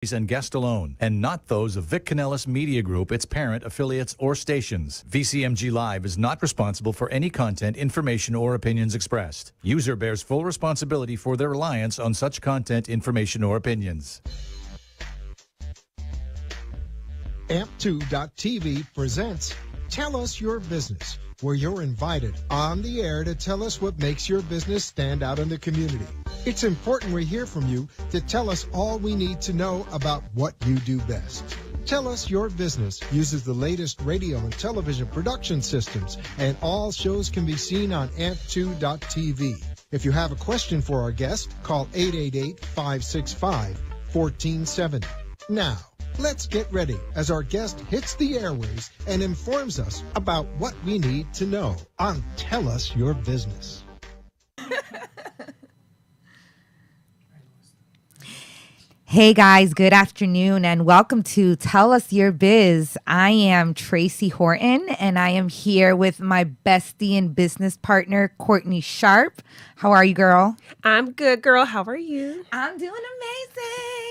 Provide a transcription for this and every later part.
and guest alone, and not those of Vic Canellis Media Group, its parent, affiliates, or stations. VCMG Live is not responsible for any content, information, or opinions expressed. User bears full responsibility for their reliance on such content, information, or opinions. Amp2.tv presents Tell Us Your Business, where you're invited on the air to tell us what makes your business stand out in the community. It's important we hear from you to tell us all we need to know about what you do best. Tell Us Your Business uses the latest radio and television production systems, and all shows can be seen on amp2.tv. If you have a question for our guest, call 888 565 1470. Now, let's get ready as our guest hits the airways and informs us about what we need to know on Tell Us Your Business. Hey guys, good afternoon and welcome to Tell Us Your Biz. I am Tracey Horton and I am here with my bestie and business partner, Courtney Sharp. How are you, girl? I'm good, girl. How are you? I'm doing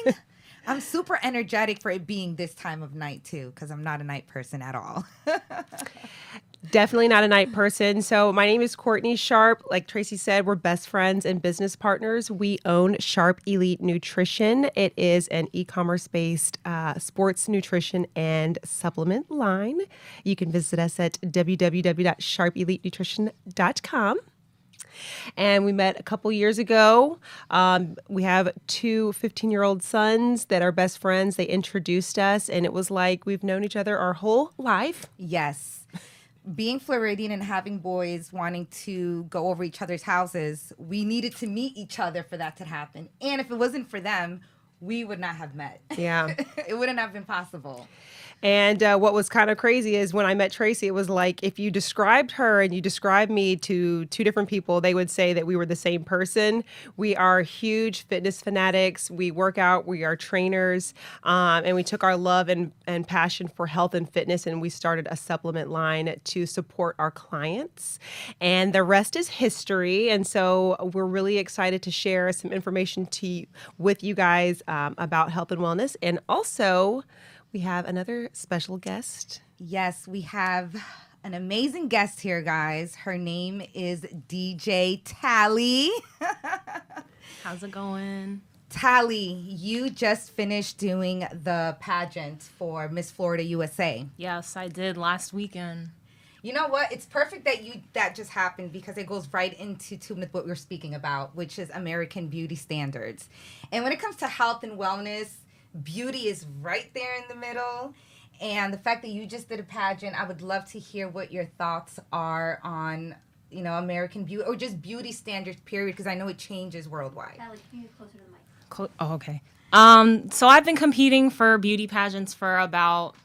amazing. I'm super energetic for it being this time of night too, because I'm not a night person at all. Definitely not a night person. So, my name is Courtney Sharp. Like Tracey said, we're best friends and business partners. We own Sharp Elite Nutrition. It is an e commerce based uh, sports nutrition and supplement line. You can visit us at www.sharpelitenutrition.com. And we met a couple years ago. Um, we have two 15 year old sons that are best friends. They introduced us, and it was like we've known each other our whole life. yes. Being Floridian and having boys wanting to go over each other's houses, we needed to meet each other for that to happen. And if it wasn't for them, we would not have met. Yeah. it wouldn't have been possible. And uh, what was kind of crazy is when I met Tracey, it was like if you described her and you described me to two different people, they would say that we were the same person. We are huge fitness fanatics. We work out, we are trainers, um, and we took our love and, and passion for health and fitness and we started a supplement line to support our clients. And the rest is history. And so we're really excited to share some information to with you guys um, about health and wellness. And also, we have another special guest. Yes, we have an amazing guest here, guys. Her name is DJ Tally. How's it going? Tally, you just finished doing the pageant for Miss Florida USA. Yes, I did last weekend. You know what? It's perfect that you that just happened because it goes right into tune with what we are speaking about, which is American beauty standards. And when it comes to health and wellness, beauty is right there in the middle. And the fact that you just did a pageant, I would love to hear what your thoughts are on, you know, American beauty or just beauty standards, period, because I know it changes worldwide. Allie, can you closer to the mic? Co- oh, okay. Um, so I've been competing for beauty pageants for about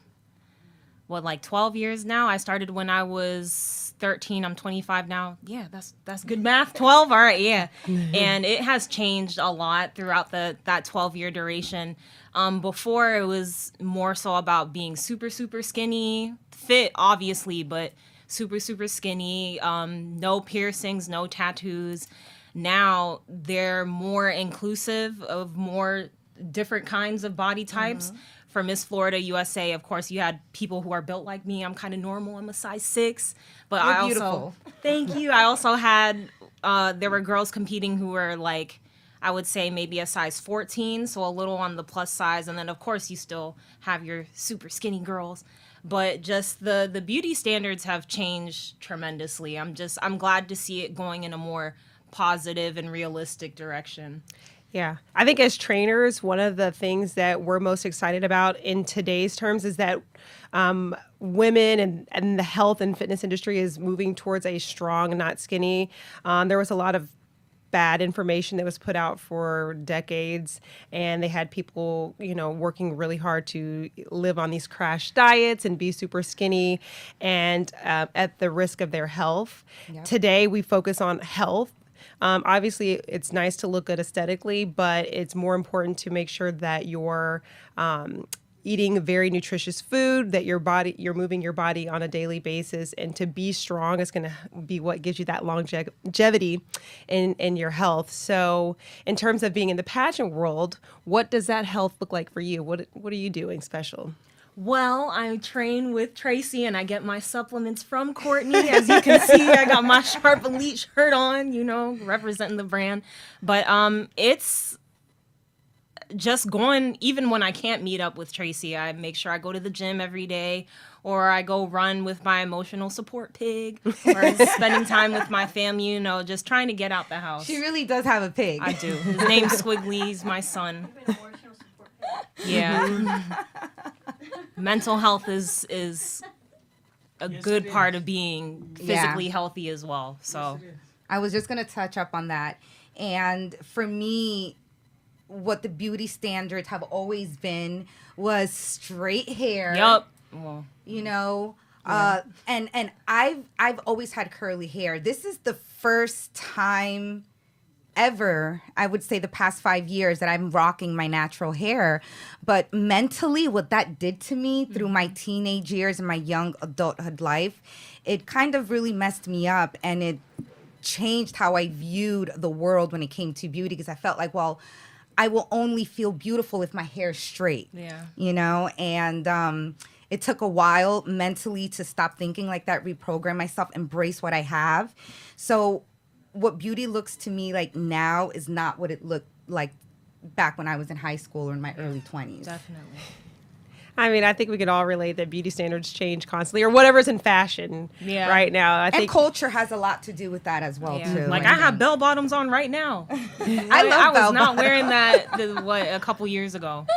what, like 12 years now. I started when I was 13. I'm 25 now. Yeah, that's that's good math. 12. All right, yeah. and it has changed a lot throughout the that 12 year duration. Um, before it was more so about being super super skinny, fit obviously, but super super skinny. Um, no piercings, no tattoos. Now they're more inclusive of more different kinds of body types. For Miss Florida USA, of course, you had people who are built like me. I'm kind of normal. I'm a size six, but You're I also beautiful. thank you. I also had uh, there were girls competing who were like I would say maybe a size 14, so a little on the plus size, and then of course you still have your super skinny girls. But just the the beauty standards have changed tremendously. I'm just I'm glad to see it going in a more positive and realistic direction. Yeah. I think as trainers, one of the things that we're most excited about in today's terms is that um, women and, and the health and fitness industry is moving towards a strong, not skinny. Um, there was a lot of bad information that was put out for decades and they had people you know working really hard to live on these crash diets and be super skinny and uh, at the risk of their health today we focus on health um, obviously, it's nice to look good aesthetically, but it's more important to make sure that you're um, eating very nutritious food that your body you're moving your body on a daily basis and to be strong is going to be what gives you that longevity in in your health. So in terms of being in the pageant world what does that health look like for you? What what are you doing special Well, I train with Tracey and I get my supplements from Courtney. As you can see, I got my Sharp Elite shirt on, you know, representing the brand. But um it's just going even when I can't meet up with Tracey, I make sure I go to the gym every day or I go run with my emotional support pig or spending time with my family, you know, just trying to get out the house. She really does have a pig. I do. His name's Squiggly. He's my son. Yeah. Mental health is is a good part of being Yeah. physically healthy as well. So I was just gonna touch up on that. And for me, what the beauty standards have always been was straight hair. yup. Well, You know, uh, and and I've I've always had curly hair. This is the first time ever I would say the past five years that I'm rocking my natural hair. But mentally, what that did to me through my teenage years and my young adulthood life, it kind of really messed me up and it changed how I viewed the world when it came to beauty because I felt like, well, I will only feel beautiful if my hair is straight. Yeah. You know, and um it took a while mentally to stop thinking like that, reprogram myself, embrace what I have. So what beauty looks to me like now is not what it looked like back when I was in high school or in my early 20s. definitely. I mean, I think we could all relate that beauty standards change constantly, or whatever's in fashion Yeah. right now. I And think culture has a lot to do with that as well Yeah. too. Like And I have bell bottoms on right now. I love I was bell not bottoms. wearing that the, what a couple years ago.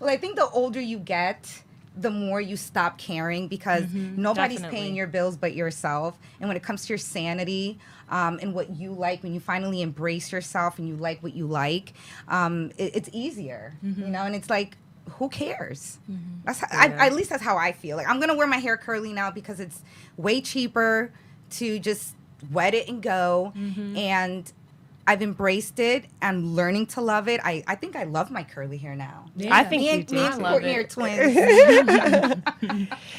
Well, I think the older you get, the more you stop caring because mm-hmm. nobody's definitely. paying your bills but yourself. And when it comes to your sanity um, and what you like, when you finally embrace yourself and you like what you like, um, it, it's easier, you know. And it's like, who cares? That's how, I, at least that's how I feel. Like I'm gonna wear my hair curly now because it's way cheaper to just wet it and go. And I've embraced it. I'm learning to love it. I, I think I love my curly hair now. I think Me you do. me I and love Courtney it. are twins.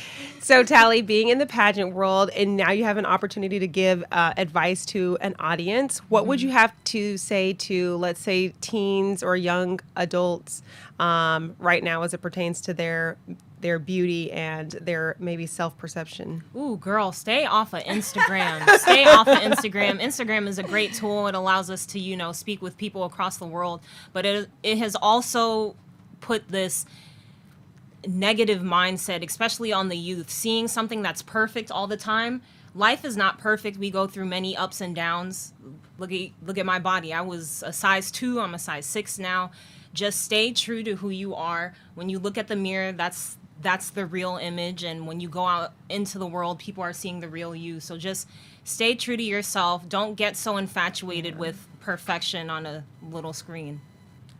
So, Tally, being in the pageant world, and now you have an opportunity to give uh, advice to an audience, what would you have to say to, let's say, teens or young adults um, right now as it pertains to their their beauty and their maybe self perception? Ooh, girl, stay off of Instagram. stay off of Instagram. Instagram is a great tool. It allows us to, you know, speak with people across the world, but it it has also put this negative mindset, especially on the youth, seeing something that's perfect all the time. Life is not perfect. We go through many ups and downs. Look at look at my body. I was a size 2, I'm a size 6 now. Just stay true to who you are. When you look at the mirror, that's that's the real image and when you go out into the world, people are seeing the real you. So just stay true to yourself. Don't get so infatuated with perfection on a little screen.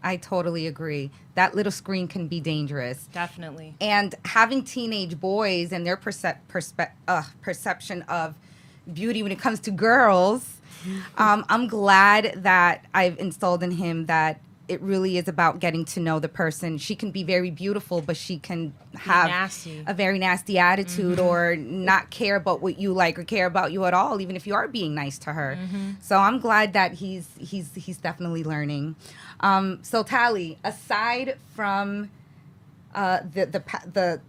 I totally agree. That little screen can be dangerous. Definitely. And having teenage boys and their percep- perspe- uh, perception of beauty when it comes to girls, um, I'm glad that I've installed in him that it really is about getting to know the person. She can be very beautiful, but she can have nasty. a very nasty attitude or not care about what you like or care about you at all, even if you are being nice to her. So I'm glad that he's he's he's definitely learning. Um, so Tally, aside from uh, the the pa- the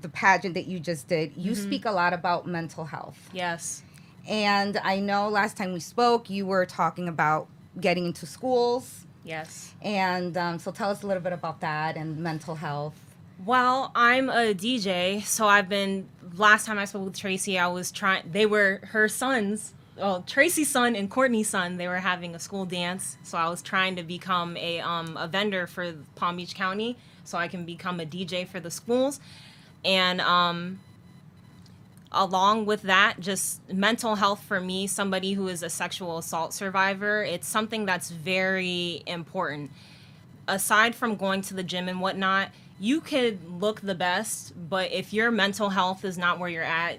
the pageant that you just did, you speak a lot about mental health. Yes. And I know last time we spoke, you were talking about getting into schools. Yes. And um, so tell us a little bit about that and mental health. Well, I'm a DJ, so I've been. Last time I spoke with Tracey, I was trying. They were her sons. Well, Tracey's son and Courtney's son. They were having a school dance, so I was trying to become a um, a vendor for Palm Beach County, so I can become a DJ for the schools, and um, along with that, just mental health for me, somebody who is a sexual assault survivor, it's something that's very important. Aside from going to the gym and whatnot, you could look the best, but if your mental health is not where you're at,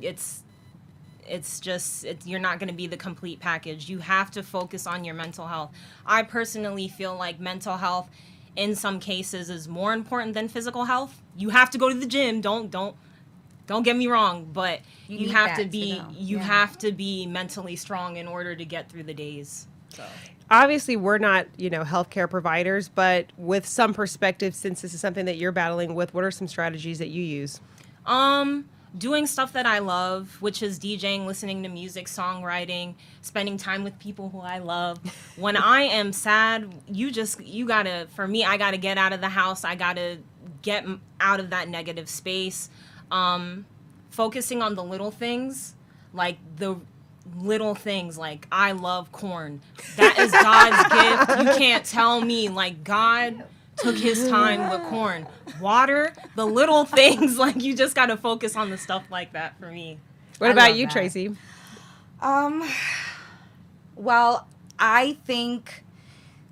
it's it's just you're not going to be the complete package. You have to focus on your mental health. I personally feel like mental health in some cases is more important than physical health. You have to go to the gym. Don't don't don't get me wrong, but You you, have to to be know. you Yeah. have to be mentally strong in order to get through the days. So obviously we're not you know healthcare providers but with some perspective since this is something that you're battling with what are some strategies that you use Um, doing stuff that I love, which is DJing, listening to music, songwriting, spending time with people who I love. when I am sad, you just you gotta. For me, I gotta get out of the house. I gotta get out of that negative space. Um, focusing on the little things, like the little things like I love corn. That is God's gift. You can't tell me like God took his time with corn. Water, the little things like you just got to focus on the stuff like that for me. what I about you that. tracey Um, well, I think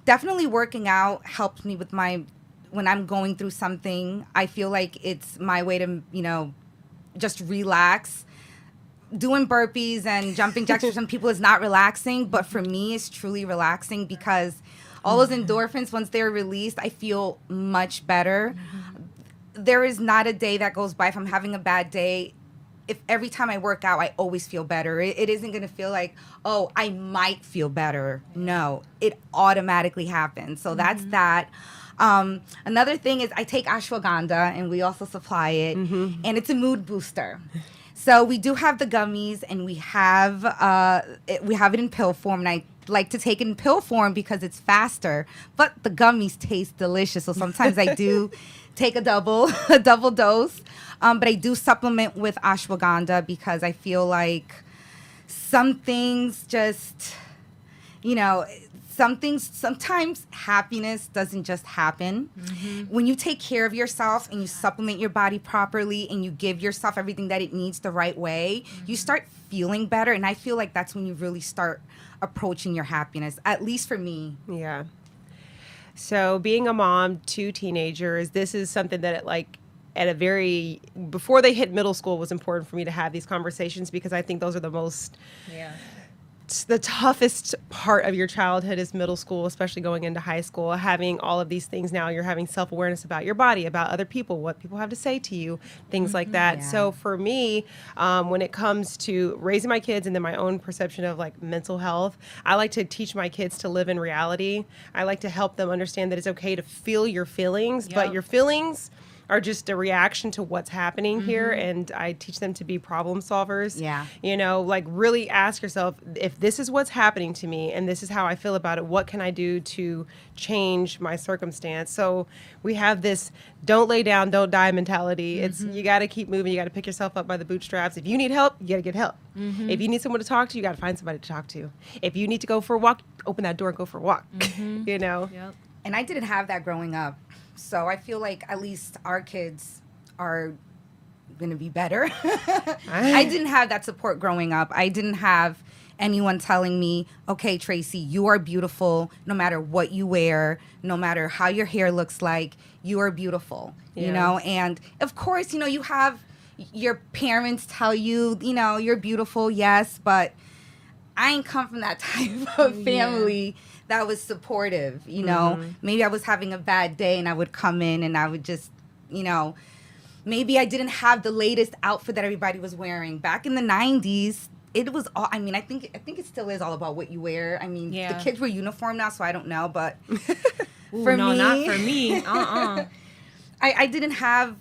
definitely working out helps me with my when I'm going through something. I feel like it's my way to, you know, just relax. Doing burpees and jumping jacks for some people is not relaxing, but for me, it's truly relaxing because all those mm-hmm. endorphins, once they're released, I feel much better. Mm-hmm. There is not a day that goes by if I'm having a bad day if every time I work out, I always feel better. It, it isn't going to feel like, oh, I might feel better. No, it automatically happens. So that's mm-hmm. that. Um, another thing is I take ashwagandha and we also supply it, and it's a mood booster. So we do have the gummies, and we have uh, it, we have it in pill form, and I like to take it in pill form because it's faster. But the gummies taste delicious, so sometimes I do take a double a double dose. Um, but I do supplement with ashwagandha because I feel like some things just, you know, some things sometimes happiness doesn't just happen. Mm-hmm. When you take care of yourself and you supplement your body properly and you give yourself everything that it needs the right way, you mm-hmm. start feeling better. And I feel like that's when you really start approaching your happiness, at least for me. Yeah. So being a mom to teenagers, this is something that it like at a very before they hit middle school was important for me to have these conversations because I think those are the most Yeah. The toughest part of your childhood is middle school, especially going into high school. Having all of these things now, you're having self awareness about your body, about other people, what people have to say to you, things like that. Yeah. So for me, um, when it comes to raising my kids and then my own perception of like mental health, I like to teach my kids to live in reality. I like to help them understand that it's okay to feel your feelings, but your feelings are just a reaction to what's happening here mm-hmm. and i teach them to be problem solvers. Yeah. you know like really ask yourself if this is what's happening to me and this is how i feel about it what can i do to change my circumstance? So we have this don't lay down don't die mentality. It's mm-hmm. you got to keep moving you got to pick yourself up by the bootstraps. If you need help you got to get help. Mm-hmm. If you need someone to talk to you got to find somebody to talk to. If you need to go for a walk open that door and go for a walk. You know? Yep. And I didn't have that growing up. So I feel like at least our kids are going to be better. I didn't have that support growing up. I didn't have anyone telling me, okay, Tracey, you are beautiful no matter what you wear, no matter how your hair looks like, you are beautiful, you know? And of course, you know, you have your parents tell you, you know, you're beautiful, yes, but I ain't come from that type of family that was supportive, you know. Mm-hmm. Maybe I was having a bad day and I would come in and I would just, you know, maybe I didn't have the latest outfit that everybody was wearing. Back in the 90s, it was all I mean, I think I think it still is all about what you wear. I mean, Yeah. the kids wear uniform now, so I don't know, but Ooh, For no, not for me. Uh-uh. I, I didn't have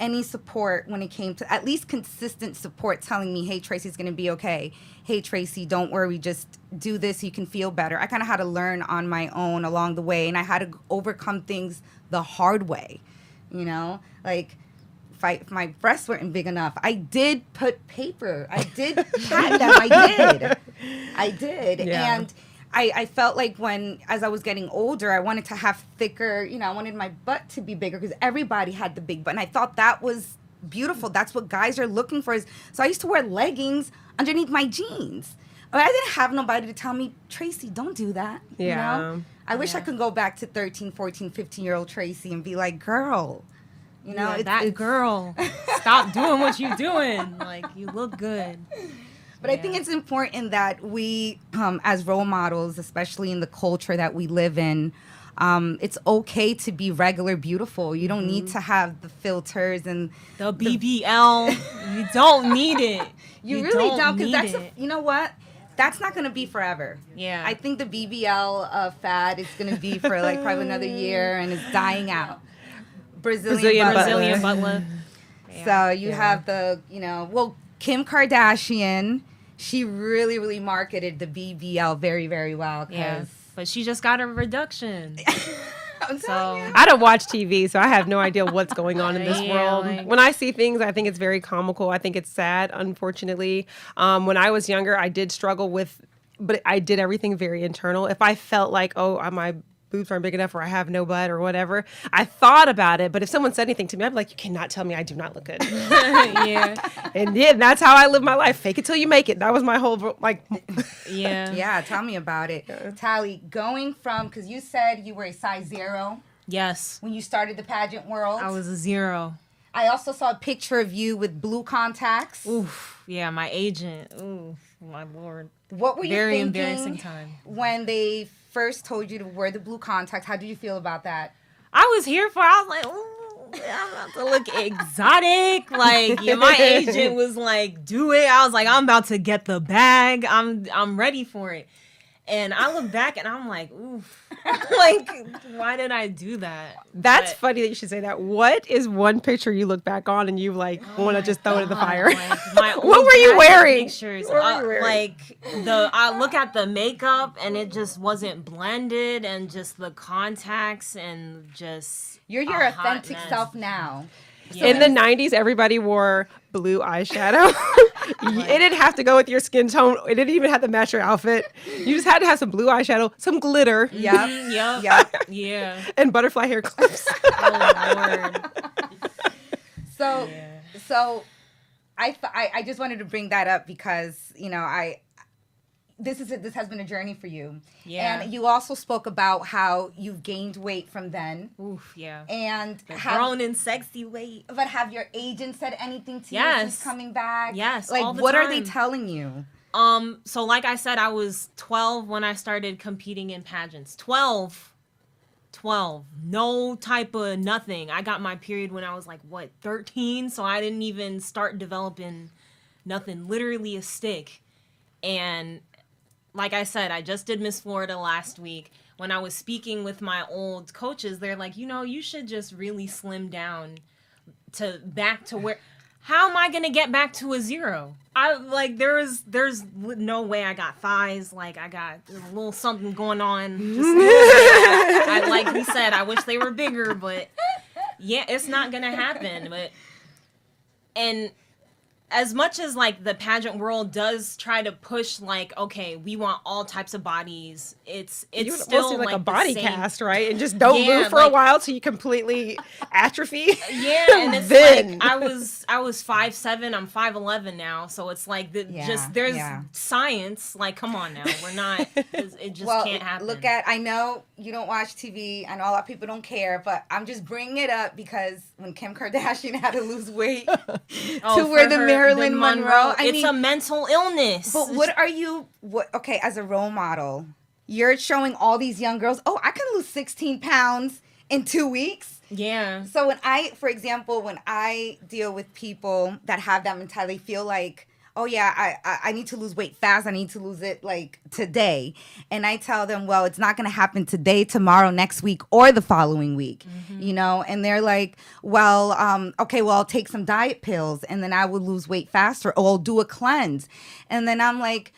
any support when it came to at least consistent support telling me, hey, Tracey's to be okay. Hey, Tracey, don't worry. Just do this. You can feel better. I kind of had to learn on my own along the way, and I had to overcome things the hard way. You know, like if, I, if my breasts weren't big enough, I did put paper. I did pat them. I did. I did. Yeah. And I, I felt like when as I was getting older, I wanted to have thicker, you know, I wanted my butt to be bigger because everybody had the big butt. And I thought that was beautiful. That's what guys are looking for. Is so I used to wear leggings underneath my jeans. I didn't have nobody to tell me, Tracey, don't do that. You Yeah. know? I wish I could go back to 13, 14, 15 year old Tracey and be like, girl, you know, Yeah, it's- that it's- girl. Stop doing what you're doing. Like you look good. But I think it's important that we, um, as role models, especially in the culture that we live in, Um, it's okay to be regular beautiful. You don't need to have the filters and The BBL, you don't need it. you, really don't because that's a, you know what that's not going to be forever Yeah. i think the bbl uh, fad is going to be for like probably another year and it's dying out brazilian, Brazilian butt. Brazilian butt lift. so you have the you know well kim kardashian she really really marketed the bbl very very well Yeah. But she just got a reduction. So I don't watch TV, so I have no idea what's going on in this Yeah, world. like- when I see things, I think it's very comical. I think it's sad, unfortunately. Um, when I was younger, I did struggle with, but I did everything very internal. If I felt like, oh, my boobs aren't big enough or I have no butt or whatever, I thought about it. But if someone said anything to me, I'd be like, you cannot tell me I do not look good. yeah, and yeah, that's how I live my life. Fake it till you make it. That was my whole, like, yeah, yeah tell me about it tally going from because you said you were a size zero Yes, when you started the pageant world I was a zero. I also saw a picture of you with blue contacts. Oof. Yeah, my agent. Ooh, my lord. What were you Very thinking embarrassing time. when they first told you to wear the blue contacts? How did you feel about that? I was here for. I was like, ooh, I'm about to look exotic. Like, yeah, my agent was like, do it. I was like, I'm about to get the bag. I'm I'm ready for it. And I look back and I'm like, oof. like, why did I do that? that's But- funny that you should say that. What is one picture you look back on and you like want to just throw it in the fire? Like, my What were you wearing? Pictures, were uh, you wearing? Like the I look at the makeup and it just wasn't blended, and just the contacts and just You're your authentic self now. In the 90s, everybody wore blue eyeshadow. it didn't have to go with your skin tone. It didn't even have to match your outfit. You just had to have some blue eyeshadow, some glitter, Yeah. Yep. Yep. Yeah. and butterfly hair clips. Oh lord. So, so I, I I just wanted to bring that up because you know I this is a, this has been a journey for you. Yeah. And you also spoke about how you've gained weight from then, Oof. Yeah. and The have, grown in sexy weight. but have your agent said anything to you Yes. since coming back? Yes, Like, what are they telling you? Um, so like I said, I was 12 when I started competing in pageants. 12. 12. No type of nothing. I got my period when I was like, what, 13? So I didn't even start developing nothing, literally a stick. And like I said, I just did Miss Florida last week. When I was speaking with my old coaches, they're like, you know, you should just really slim down to back to where how am I gonna get back to a zero? I like there is there's no way I got thighs like I got a little something going on. Just, I, like we said, I wish they were bigger, but yeah, it's not gonna happen. But and as much as like the pageant world does try to push like okay we want all types of bodies it's it's you still still like, like a body same- cast, right? And just don't Yeah, move for like- a while till you completely atrophy. Yeah, and it's Then. like I was I was five seven. I'm five eleven now, so it's like the, Yeah, just there's yeah. science. Like, come on now, we're not. It it just well, can't happen. look at. I know you don't watch TV. I know a lot of people don't care, but I'm just bringing it up because when Kim Kardashian had to lose weight Oh, to wear the her- Marilyn Monroe, I it's mean, a mental illness. But what are you? What? Okay, as a role model, you're showing all these young girls. Oh, I can lose 16 pounds in two weeks. Yeah, So when I, for example, when I deal with people that have that mentality, feel like, oh yeah, I, I I need to lose weight fast. I need to lose it like today, and I tell them, well, it's not going to happen today, tomorrow, next week, or the following week. You know, and they're like, well, um, okay, well, I'll take some diet pills, and then I will lose weight faster, or I'll do a cleanse, and then I'm like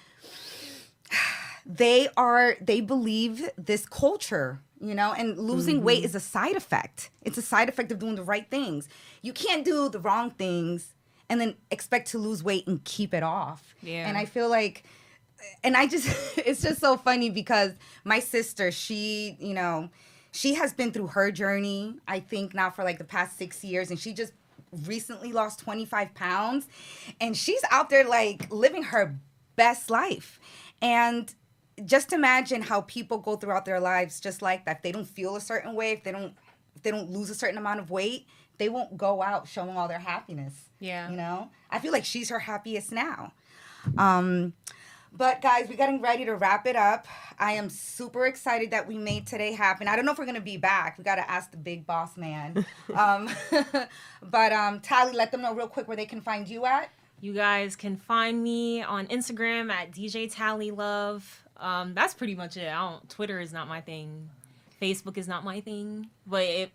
they are they believe this culture you know and losing Mm-hmm. weight is a side effect it's a side effect of doing the right things you can't do the wrong things and then expect to lose weight and keep it off. Yeah. and i feel like and i just it's just so funny because my sister she you know she has been through her journey i think now for like the past six years and she just recently lost 25 pounds and she's out there like living her best life. And just imagine how people go throughout their lives just like that. If they don't feel a certain way if they don't if they don't lose a certain amount of weight they won't go out showing all their happiness Yeah. you know i feel like she's her happiest now um But guys, we're getting ready to wrap it up. I am super excited that we made today happen. I don't know if we're gonna be back. We gotta ask the big boss man. um, but um, Tally, let them know real quick where they can find you at. You guys can find me on Instagram at DJ Tally Love. Um, that's pretty much it. I don't. Twitter is not my thing. Facebook is not my thing. But it.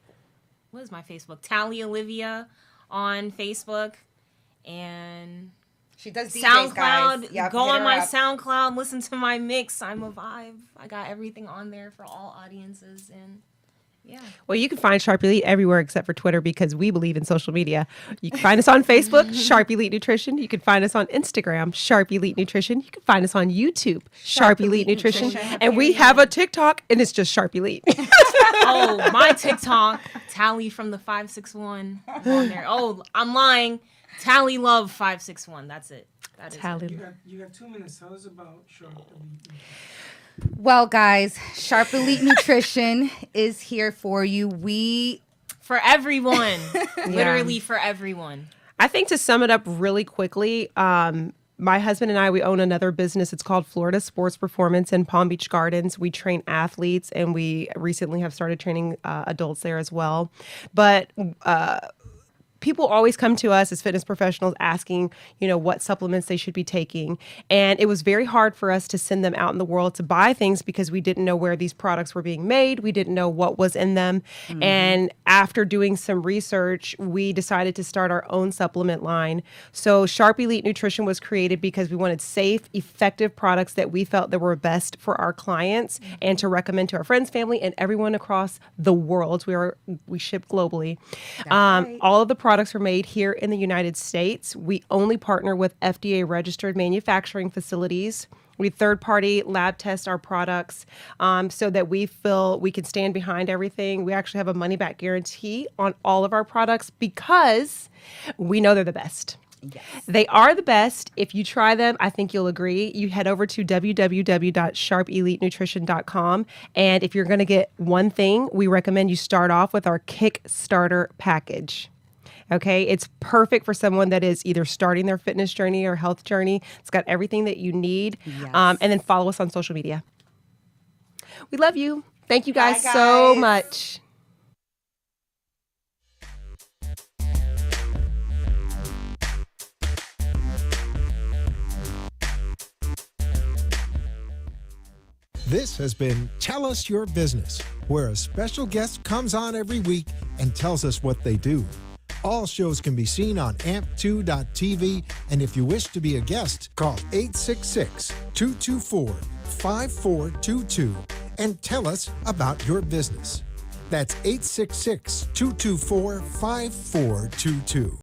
What is my Facebook? Tally Olivia on Facebook, and She does DJs, SoundCloud. guys. Yep, go on my up. SoundCloud. Listen to my mix. I'm a vibe. I got everything on there for all audiences, and yeah. Well, you can find Sharp Elite everywhere except for Twitter because we believe in social media. You can find us on Facebook, Sharp Elite Nutrition. You can find us on Instagram, Sharp Elite Nutrition. You can find us on YouTube, Sharp, Elite, Elite Nutrition. Nutrition. And we have a TikTok and it's just Sharp Elite. Oh, my TikTok, Tally from the 561 is on there. Oh, I'm lying. Tally Love 561. That's it. That is it. Tally. You got you got two minutes. Tell us about Sharp Elite. Well, guys, Sharp Elite Nutrition is here for you. We For everyone. Literally for everyone. I think to sum it up really quickly, um, my husband and I, we own another business. It's called Florida Sports Performance in Palm Beach Gardens. We train athletes, and we recently have started training uh, adults there as well. But uh, people always come to us as fitness professionals asking, you know, what supplements they should be taking. And it was very hard for us to send them out in the world to buy things because we didn't know where these products were being made. We didn't know what was in them. And after doing some research, we decided to start our own supplement line. So Sharp Elite Nutrition was created because we wanted safe, effective products that we felt that were best for our clients and to recommend to our friends, family, and everyone across the world. We are we ship globally. Um, right. all of the products are made here in the United States. We only partner with FDA registered manufacturing facilities. We third party lab test our products um, so that we feel we can stand behind everything. We actually have a money back guarantee on all of our products because we know they're the best. Yes. They are the best. If you try them, I think you'll agree. You head over to www.sharpelitenutrition.com. And if you're going to get one thing, we recommend you start off with our Kickstarter package. Okay, it's perfect for someone that is either starting their fitness journey or health journey. It's got everything that you need. Um, and then follow us on social media. We love you. Thank you guys, Bye, so much. This has been Tell Us Your Business, where a special guest comes on every week and tells us what they do. All shows can be seen on amp2.tv, and if you wish to be a guest, call 866 224 5422 and tell us about your business. That's 866 224 5422.